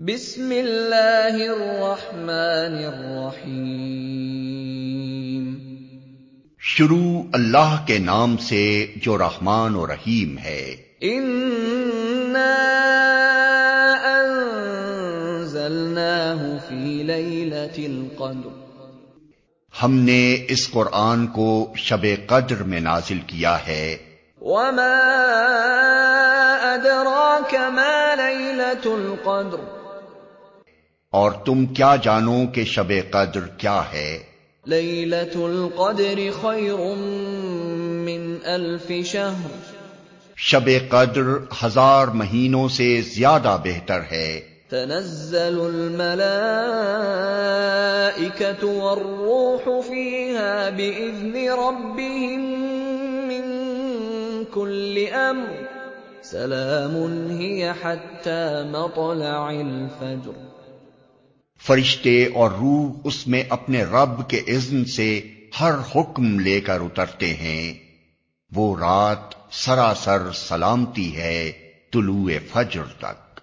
بسم اللہ الرحمن الرحیم۔ شروع اللہ کے نام سے جو رحمان و رحیم ہے۔ انزلناه فی لیلت القدر۔ ہم نے اس قرآن کو شب قدر میں نازل کیا ہے۔ وما ادراک ما لیلت القدر۔ اور تم کیا جانو کہ شب قدر کیا ہے ليلة القدر خير من ألف شهر شب قدر ہزار مہینوں سے زیادہ بہتر ہے تنزل الملائكة والروح فيها بإذن ربهم من كل أمر سلام هي حتى مطلع الفجر فرشتے اور روح اس میں اپنے رب کے اذن سے ہر حکم لے کر اترتے ہیں۔ وہ رات سراسر سلامتی ہے طلوع فجر تک۔